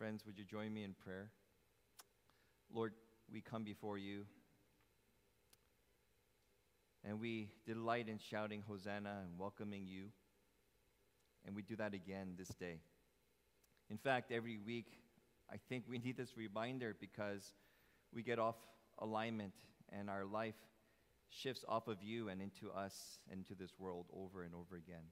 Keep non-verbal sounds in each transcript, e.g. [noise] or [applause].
Friends, would you join me in prayer? Lord, we come before you and we delight in shouting Hosanna and welcoming you. And we do that again this day. In fact, every week, I think we need this reminder because we get off alignment and our life shifts off of you and into us into this world over and over again.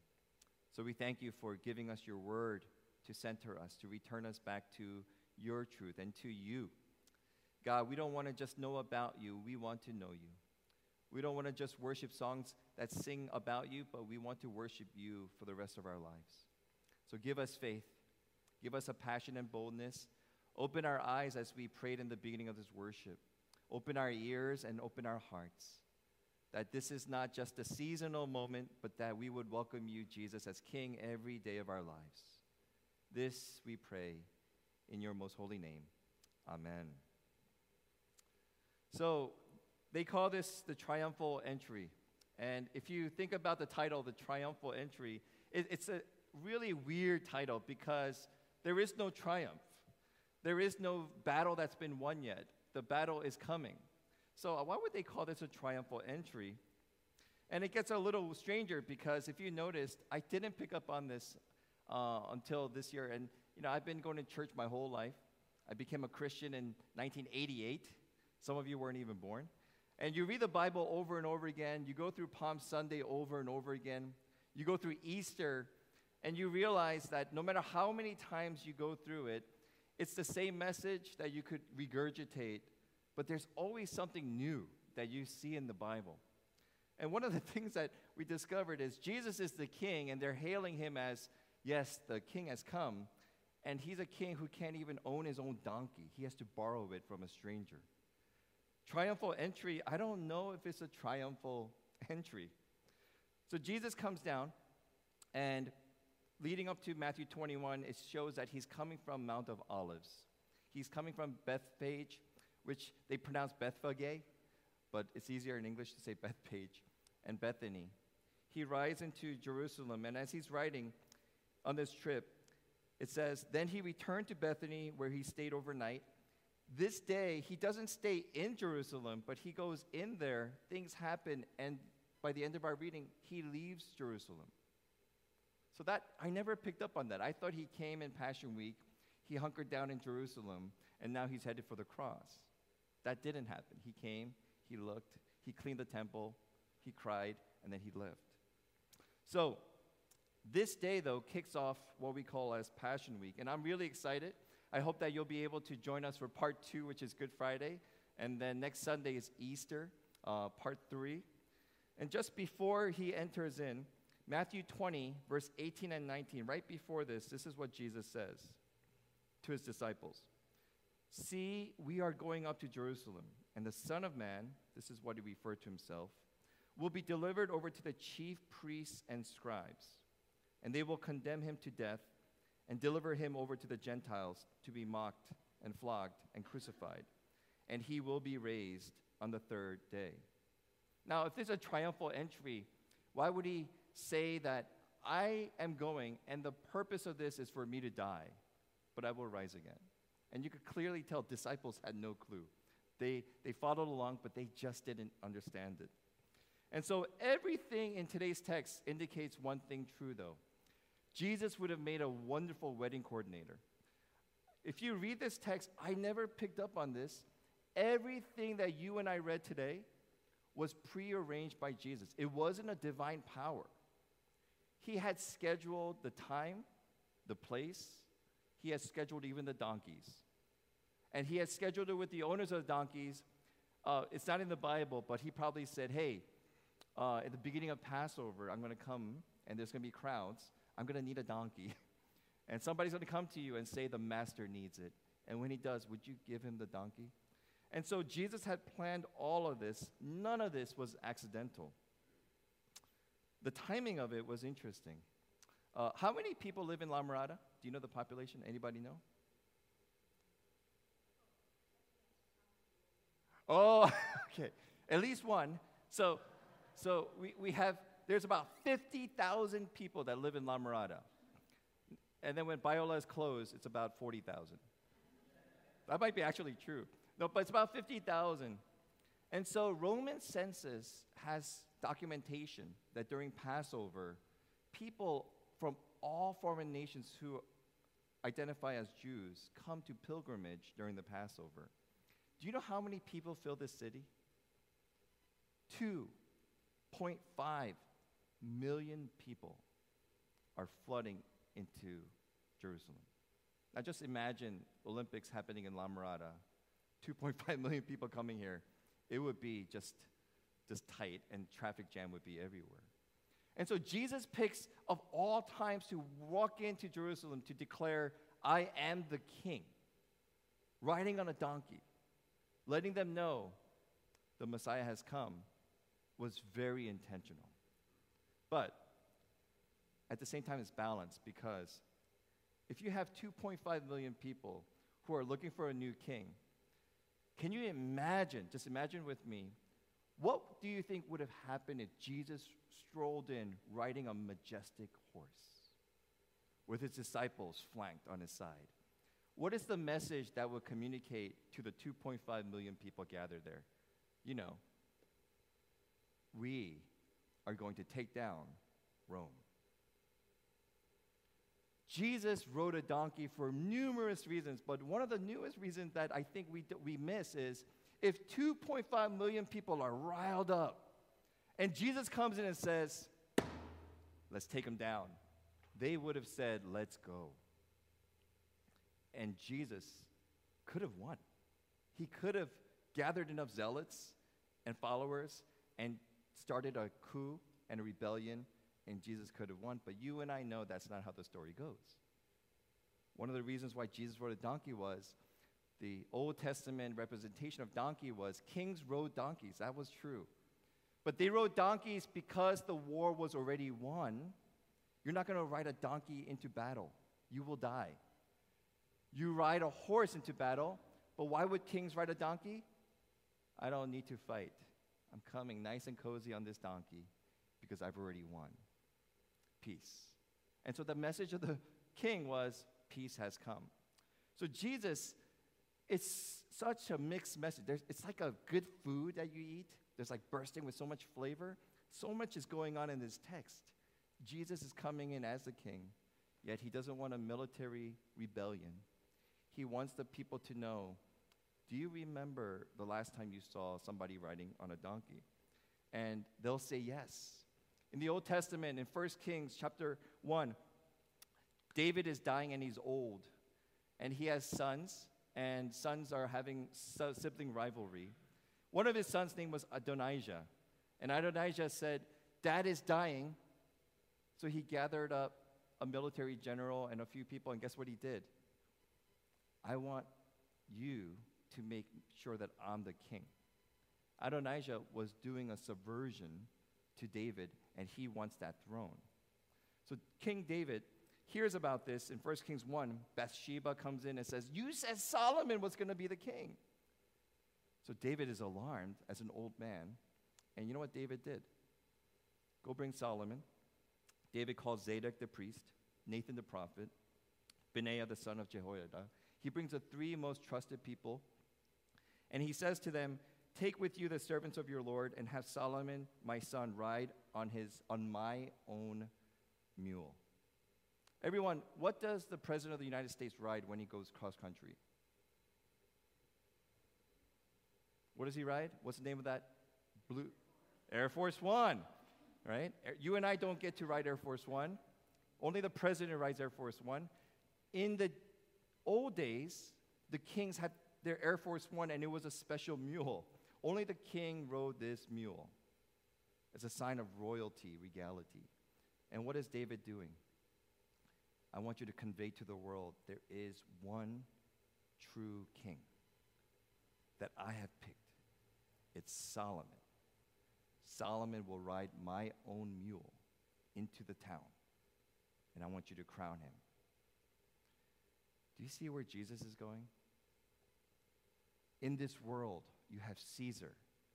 So we thank you for giving us your word to center us, to return us back to your truth and to you. God, we don't want to just know about you, we want to know you. We don't want to just worship songs that sing about you, but we want to worship you for the rest of our lives. So give us faith, give us a passion and boldness. Open our eyes as we prayed in the beginning of this worship. Open our ears and open our hearts. That this is not just a seasonal moment, but that we would welcome you, Jesus, as King every day of our lives. This we pray in your most holy name. Amen. So they call this the triumphal entry. And if you think about the title, the triumphal entry, it, it's a really weird title because there is no triumph. There is no battle that's been won yet. The battle is coming. So, uh, why would they call this a triumphal entry? And it gets a little stranger because if you noticed, I didn't pick up on this uh, until this year. And, you know, I've been going to church my whole life. I became a Christian in 1988. Some of you weren't even born. And you read the Bible over and over again. You go through Palm Sunday over and over again. You go through Easter, and you realize that no matter how many times you go through it, it's the same message that you could regurgitate, but there's always something new that you see in the Bible. And one of the [laughs] things that we discovered is Jesus is the king, and they're hailing him as Yes, the king has come, and he's a king who can't even own his own donkey. He has to borrow it from a stranger. Triumphal entry, I don't know if it's a triumphal [laughs] entry. So Jesus comes down, and leading up to Matthew 21, it shows that he's coming from Mount of Olives. He's coming from Bethphage, which they pronounce Bethphage, but it's easier in English to say Bethpage, and Bethany. He rides into Jerusalem, and as he's riding, on this trip, it says, Then he returned to Bethany where he stayed overnight. This day, he doesn't stay in Jerusalem, but he goes in there. Things happen, and by the end of our reading, he leaves Jerusalem. So that, I never picked up on that. I thought he came in Passion Week, he hunkered down in Jerusalem, and now he's headed for the cross. That didn't happen. He came, he looked, he cleaned the temple, he cried, and then he left. So, this day, though, kicks off what we call as Passion Week, and I'm really excited. I hope that you'll be able to join us for part two, which is Good Friday, and then next Sunday is Easter, uh, part three. And just before he enters in, Matthew 20, verse 18 and 19, right before this, this is what Jesus says to his disciples See, we are going up to Jerusalem, and the Son of Man, this is what he referred to himself, will be delivered over to the chief priests and scribes and they will condemn him to death and deliver him over to the Gentiles to be mocked and flogged and crucified. And he will be raised on the third day. Now, if there's a triumphal entry, why would he say that I am going and the purpose of this is for me to die, but I will rise again? And you could clearly tell disciples had no clue. They, they followed along, but they just didn't understand it. And so everything in today's text indicates one thing true, though Jesus would have made a wonderful wedding coordinator. If you read this text, I never picked up on this. Everything that you and I read today was prearranged by Jesus, it wasn't a divine power. He had scheduled the time, the place, he had scheduled even the donkeys. And he had scheduled it with the owners of the donkeys. Uh, it's not in the Bible, but he probably said, Hey, uh, at the beginning of Passover, I'm going to come and there's going to be crowds. I'm going to need a donkey. [laughs] and somebody's going to come to you and say, The master needs it. And when he does, would you give him the donkey? And so Jesus had planned all of this. None of this was accidental. The timing of it was interesting. Uh, how many people live in La Mirada? Do you know the population? Anybody know? Oh, [laughs] okay. At least one. So, so we, we have there's about 50,000 people that live in La Mirada. And then when Biola is closed, it's about 40,000. that might be actually true. No, but it's about 50,000. And so Roman census has documentation that during Passover, people from all foreign nations who identify as Jews come to pilgrimage during the Passover. Do you know how many people fill this city? 2.5 million people are flooding into Jerusalem. Now just imagine Olympics happening in La Mirada, 2.5 million people coming here. It would be just, just tight and traffic jam would be everywhere. And so Jesus picks of all times to walk into Jerusalem to declare, I am the king, riding on a donkey, letting them know the Messiah has come, was very intentional. But at the same time, it's balanced because if you have 2.5 million people who are looking for a new king, can you imagine, just imagine with me, what do you think would have happened if Jesus strolled in riding a majestic horse with his disciples flanked on his side? What is the message that would communicate to the 2.5 million people gathered there? You know, we are going to take down Rome. Jesus rode a donkey for numerous reasons, but one of the newest reasons that I think we, we miss is if 2.5 million people are riled up and Jesus comes in and says, Let's take them down, they would have said, Let's go. And Jesus could have won. He could have gathered enough zealots and followers and started a coup and a rebellion and Jesus could have won. But you and I know that's not how the story goes. One of the reasons why Jesus rode a donkey was the Old Testament representation of donkey was kings rode donkeys. That was true. But they rode donkeys because the war was already won. You're not going to ride a donkey into battle, you will die. You ride a horse into battle, but why would kings ride a donkey? I don't need to fight. I'm coming nice and cozy on this donkey because I've already won peace. And so the message of the king was, peace has come. So Jesus, it's such a mixed message. There's, it's like a good food that you eat. There's like bursting with so much flavor. So much is going on in this text. Jesus is coming in as the king, yet he doesn't want a military rebellion. He wants the people to know do you remember the last time you saw somebody riding on a donkey? And they'll say yes. In the Old Testament, in 1 Kings chapter 1, David is dying and he's old. And he has sons, and sons are having sibling rivalry. One of his sons' name was Adonijah. And Adonijah said, Dad is dying. So he gathered up a military general and a few people, and guess what he did? I want you to make sure that I'm the king. Adonijah was doing a subversion to David, and he wants that throne. So King David hears about this in 1 Kings 1. Bathsheba comes in and says, You said Solomon was going to be the king. So David is alarmed as an old man. And you know what David did? Go bring Solomon. David calls Zadok the priest, Nathan the prophet, Benaiah the son of Jehoiada. He brings the three most trusted people, and he says to them, Take with you the servants of your Lord and have Solomon, my son, ride on, his, on my own mule. Everyone, what does the President of the United States ride when he goes cross country? What does he ride? What's the name of that? Blue Air Force One, right? You and I don't get to ride Air Force One. Only the president rides Air Force One. In the old days, the kings had their Air Force One, and it was a special mule. Only the king rode this mule as a sign of royalty, regality. And what is David doing? I want you to convey to the world there is one true king that I have picked. It's Solomon. Solomon will ride my own mule into the town, and I want you to crown him. Do you see where Jesus is going? In this world, you have Caesar,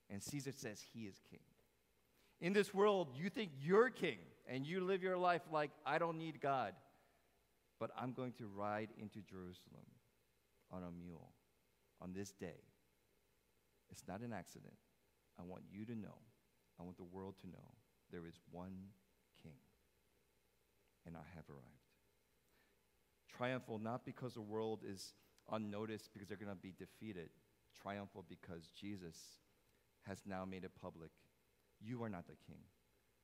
and Caesar says he is king. In this world, you think you're king, and you live your life like, I don't need God, but I'm going to ride into Jerusalem on a mule. on this day, it's not an accident. I want you to know, I want the world to know, there is one king, and I have arrived. Triumphal not because the world is unnoticed because they're going to be defeated, triumphal because Jesus has now made it public. You are not the king.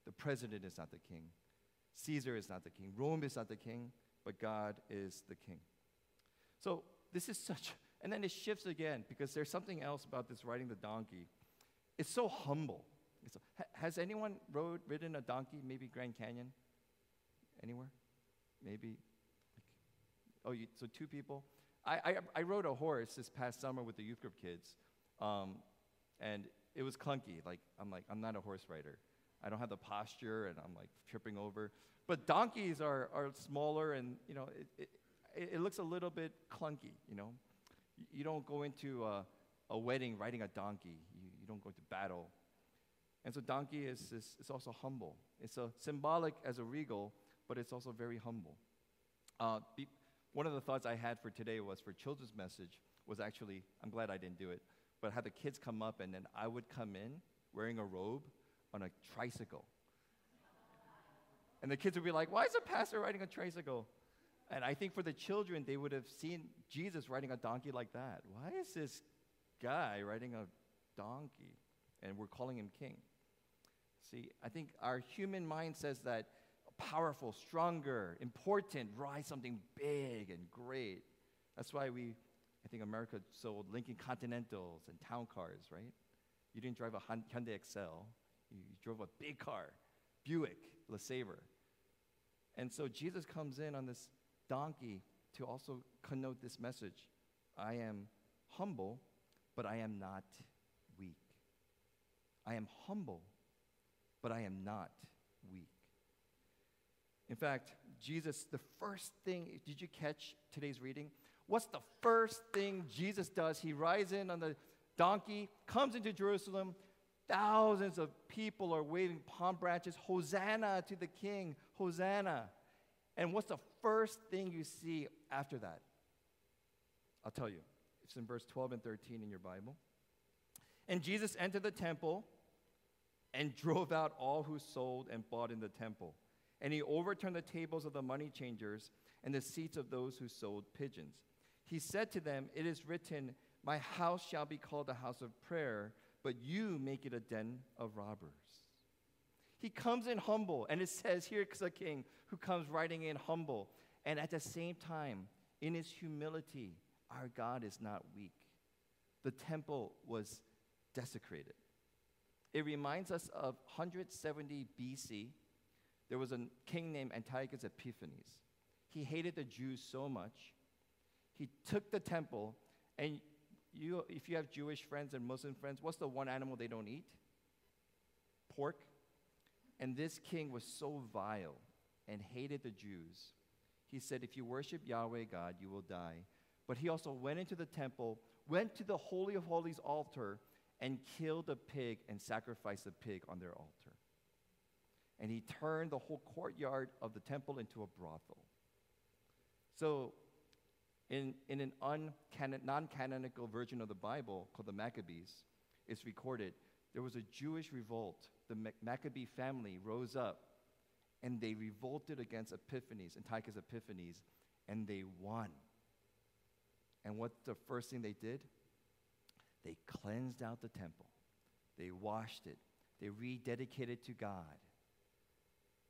The president is not the king. Caesar is not the king. Rome is not the king, but God is the king. So this is such, and then it shifts again because there's something else about this riding the donkey. It's so humble. It's ha, has anyone rode, ridden a donkey, maybe Grand Canyon? Anywhere? Maybe? Oh, you, so two people? I, I, I, rode a horse this past summer with the youth group kids, um, and it was clunky. Like, I'm like, I'm not a horse rider. I don't have the posture, and I'm like tripping over. But donkeys are, are smaller, and you know, it, it, it looks a little bit clunky. You know, you don't go into a, a wedding riding a donkey. You, you don't go to battle. And so donkey is, is, is also humble. It's a symbolic as a regal, but it's also very humble. Uh, be, one of the thoughts I had for today was for children's message was actually, I'm glad I didn't do it, but have the kids come up and then I would come in wearing a robe on a tricycle. And the kids would be like, why is a pastor riding a tricycle? And I think for the children, they would have seen Jesus riding a donkey like that. Why is this guy riding a donkey? And we're calling him king. See, I think our human mind says that powerful, stronger, important, rise something big and great. That's why we, I think America sold Lincoln Continentals and town cars, right? You didn't drive a Hyundai Excel. You drove a big car, Buick, LeSabre. And so Jesus comes in on this donkey to also connote this message I am humble, but I am not weak. I am humble, but I am not weak. In fact, Jesus, the first thing, did you catch today's reading? What's the first thing Jesus does? He rides in on the donkey, comes into Jerusalem, Thousands of people are waving palm branches. Hosanna to the king. Hosanna. And what's the first thing you see after that? I'll tell you. It's in verse 12 and 13 in your Bible. And Jesus entered the temple and drove out all who sold and bought in the temple. And he overturned the tables of the money changers and the seats of those who sold pigeons. He said to them, It is written, My house shall be called a house of prayer but you make it a den of robbers. He comes in humble, and it says, Here's a king who comes riding in humble. And at the same time, in his humility, our God is not weak. The temple was desecrated. It reminds us of 170 BC. There was a king named Antiochus Epiphanes. He hated the Jews so much, he took the temple and you, if you have Jewish friends and Muslim friends, what's the one animal they don't eat? Pork. And this king was so vile and hated the Jews. He said, If you worship Yahweh God, you will die. But he also went into the temple, went to the Holy of Holies altar, and killed a pig and sacrificed a pig on their altar. And he turned the whole courtyard of the temple into a brothel. So in, in an non canonical version of the Bible called the Maccabees, it's recorded there was a Jewish revolt. The Maccabee family rose up and they revolted against Epiphanes, Antiochus Epiphanes, and they won. And what the first thing they did? They cleansed out the temple, they washed it, they rededicated it to God.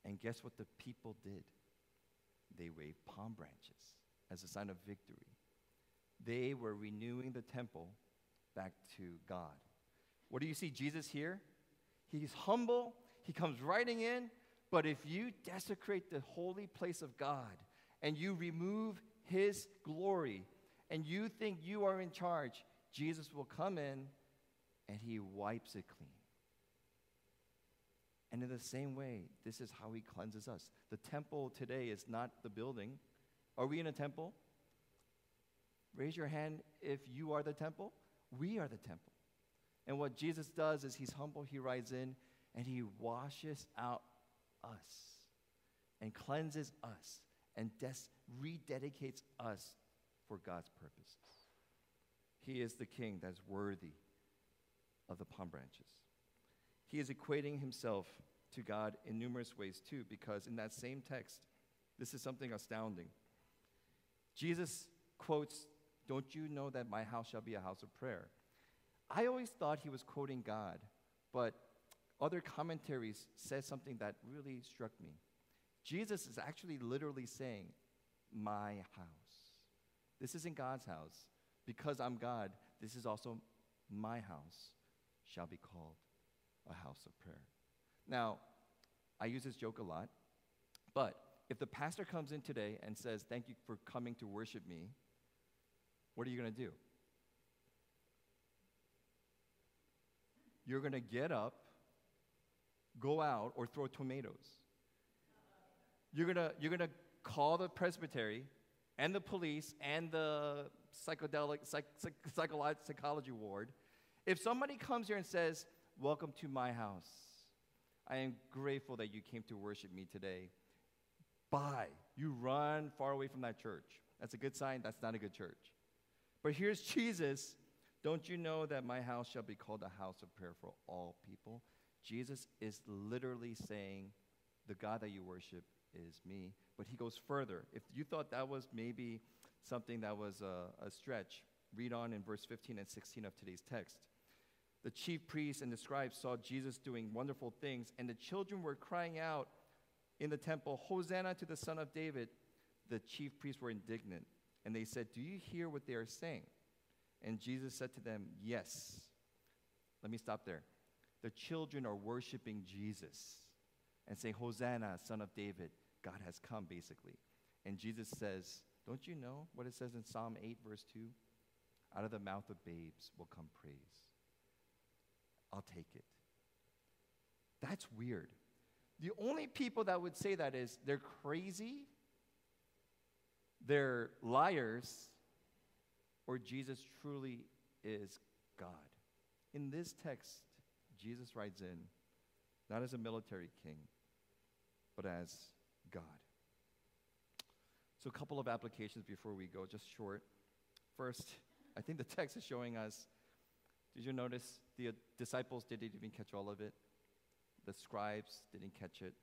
And guess what the people did? They waved palm branches as a sign of victory. They were renewing the temple back to God. What do you see Jesus here? He's humble, he comes riding in, but if you desecrate the holy place of God and you remove his glory and you think you are in charge, Jesus will come in and he wipes it clean. And in the same way, this is how he cleanses us. The temple today is not the building, are we in a temple? Raise your hand if you are the temple. We are the temple. And what Jesus does is he's humble, he rides in, and he washes out us and cleanses us and des- rededicates us for God's purposes. He is the king that's worthy of the palm branches. He is equating himself to God in numerous ways too, because in that same text, this is something astounding. Jesus quotes, Don't you know that my house shall be a house of prayer? I always thought he was quoting God, but other commentaries said something that really struck me. Jesus is actually literally saying, My house. This isn't God's house. Because I'm God, this is also my house, shall be called a house of prayer. Now, I use this joke a lot, but if the pastor comes in today and says, Thank you for coming to worship me, what are you going to do? You're going to get up, go out, or throw tomatoes. You're going to you're to call the presbytery and the police and the psychedelic psych, psych, psychology ward. If somebody comes here and says, Welcome to my house, I am grateful that you came to worship me today. Bye. You run far away from that church. That's a good sign. That's not a good church. But here's Jesus. Don't you know that my house shall be called a house of prayer for all people? Jesus is literally saying, The God that you worship is me. But he goes further. If you thought that was maybe something that was a, a stretch, read on in verse 15 and 16 of today's text. The chief priests and the scribes saw Jesus doing wonderful things, and the children were crying out in the temple, Hosanna to the Son of David. The chief priests were indignant, and they said, Do you hear what they are saying? And Jesus said to them, Yes. Let me stop there. The children are worshiping Jesus and saying, Hosanna, Son of David. God has come, basically. And Jesus says, Don't you know what it says in Psalm 8, verse 2? Out of the mouth of babes will come praise. I'll take it. That's weird. The only people that would say that is they're crazy, they're liars, or Jesus truly is God. In this text, Jesus rides in not as a military king, but as God. So, a couple of applications before we go, just short. First, I think the text is showing us did you notice the disciples didn't even catch all of it? The scribes didn't catch it.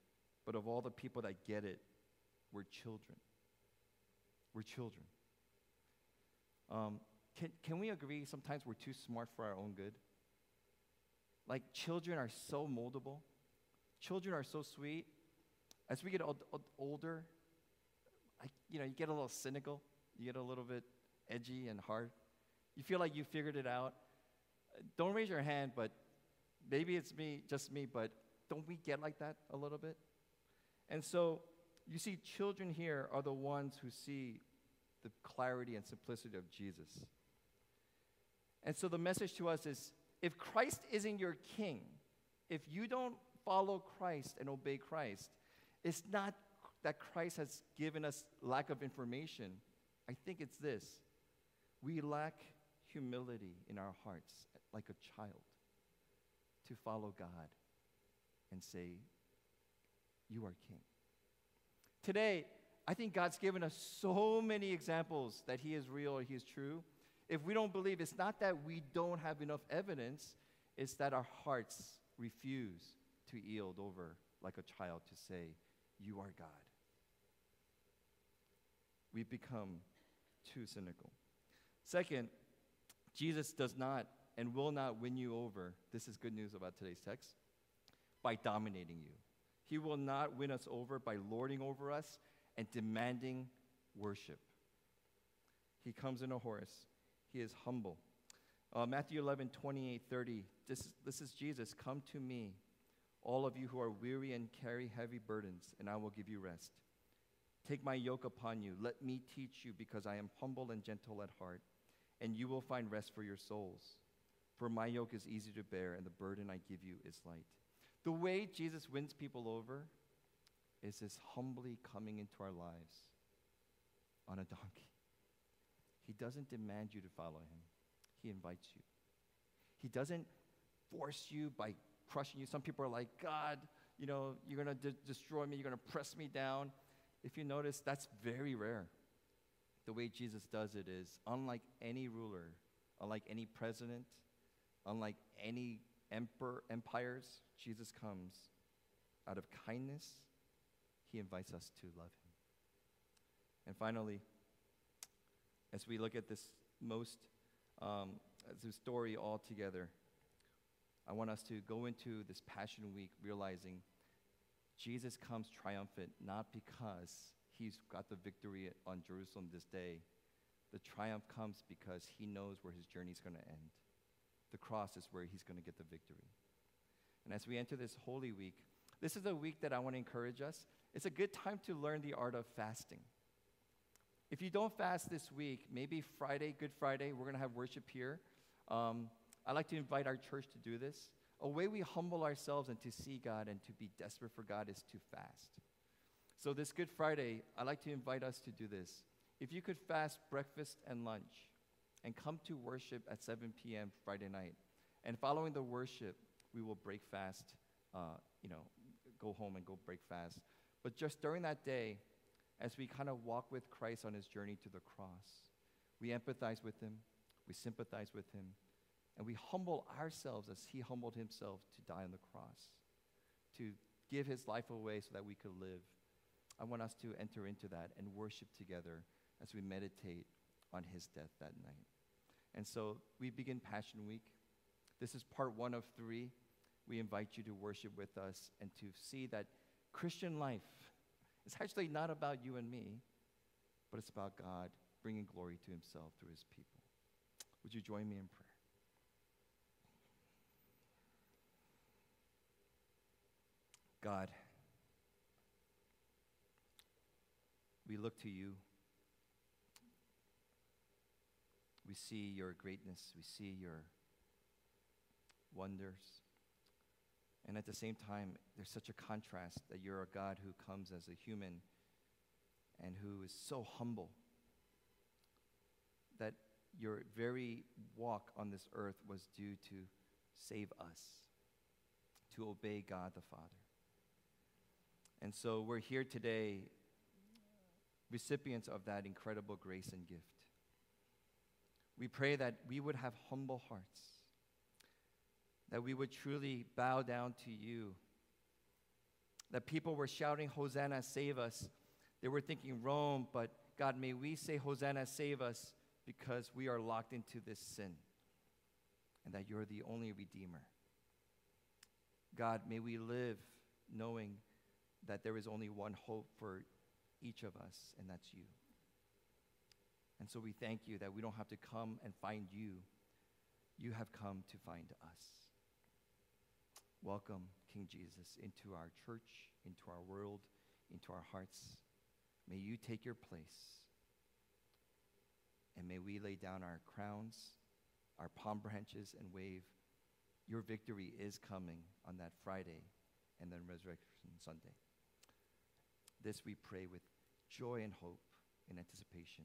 But of all the people that get it, we're children. We're children. Um, can, can we agree sometimes we're too smart for our own good? Like, children are so moldable, children are so sweet. As we get old, old, older, I, you know, you get a little cynical, you get a little bit edgy and hard. You feel like you figured it out. Don't raise your hand, but maybe it's me, just me, but don't we get like that a little bit? And so you see, children here are the ones who see the clarity and simplicity of Jesus. And so the message to us is if Christ isn't your king, if you don't follow Christ and obey Christ, it's not that Christ has given us lack of information. I think it's this we lack humility in our hearts like a child to follow God and say, You are king. Today, I think God's given us so many examples that He is real or He is true. If we don't believe, it's not that we don't have enough evidence, it's that our hearts refuse to yield over like a child to say, You are God. We've become too cynical. Second, Jesus does not and will not win you over. This is good news about today's text by dominating you. He will not win us over by lording over us and demanding worship. He comes in a horse. He is humble. Uh, Matthew 11, 28, 30. This, this is Jesus. Come to me, all of you who are weary and carry heavy burdens, and I will give you rest. Take my yoke upon you. Let me teach you, because I am humble and gentle at heart, and you will find rest for your souls. For my yoke is easy to bear, and the burden I give you is light. The way Jesus wins people over is this humbly coming into our lives on a donkey. He doesn't demand you to follow him, he invites you. He doesn't force you by crushing you. Some people are like, God, you know, you're going to de- destroy me, you're going to press me down. If you notice, that's very rare. The way Jesus does it is unlike any ruler unlike any president, unlike any emperor, empires, Jesus comes out of kindness. He invites us to love him. And finally, as we look at this most um, story all together, I want us to go into this Passion Week realizing Jesus comes triumphant not because he's got the victory on Jerusalem this day. The triumph comes because he knows where his journey is going to end. The cross is where he's going to get the victory. And as we enter this Holy Week, this is a week that I want to encourage us. It's a good time to learn the art of fasting. If you don't fast this week, maybe Friday, Good Friday, we're going to have worship here. Um, I'd like to invite our church to do this. A way we humble ourselves and to see God and to be desperate for God is to fast. So, this Good Friday, I'd like to invite us to do this. If you could fast breakfast and lunch and come to worship at 7 p.m. Friday night, and following the worship, we will break fast, uh, you know, go home and go break fast. But just during that day, as we kind of walk with Christ on his journey to the cross, we empathize with him, we sympathize with him, and we humble ourselves as he humbled himself to die on the cross, to give his life away so that we could live. I want us to enter into that and worship together as we meditate on his death that night. And so we begin Passion Week. This is part one of three. We invite you to worship with us and to see that Christian life is actually not about you and me, but it's about God bringing glory to himself through his people. Would you join me in prayer? God, we look to you. We see your greatness, we see your wonders. And at the same time, there's such a contrast that you're a God who comes as a human and who is so humble that your very walk on this earth was due to save us, to obey God the Father. And so we're here today, recipients of that incredible grace and gift. We pray that we would have humble hearts, that we would truly bow down to you. That people were shouting, Hosanna, save us. They were thinking Rome, but God, may we say, Hosanna, save us because we are locked into this sin and that you're the only Redeemer. God, may we live knowing that there is only one hope for each of us, and that's you. And so we thank you that we don't have to come and find you. You have come to find us. Welcome, King Jesus, into our church, into our world, into our hearts. May you take your place. And may we lay down our crowns, our palm branches, and wave. Your victory is coming on that Friday and then Resurrection Sunday. This we pray with joy and hope in anticipation.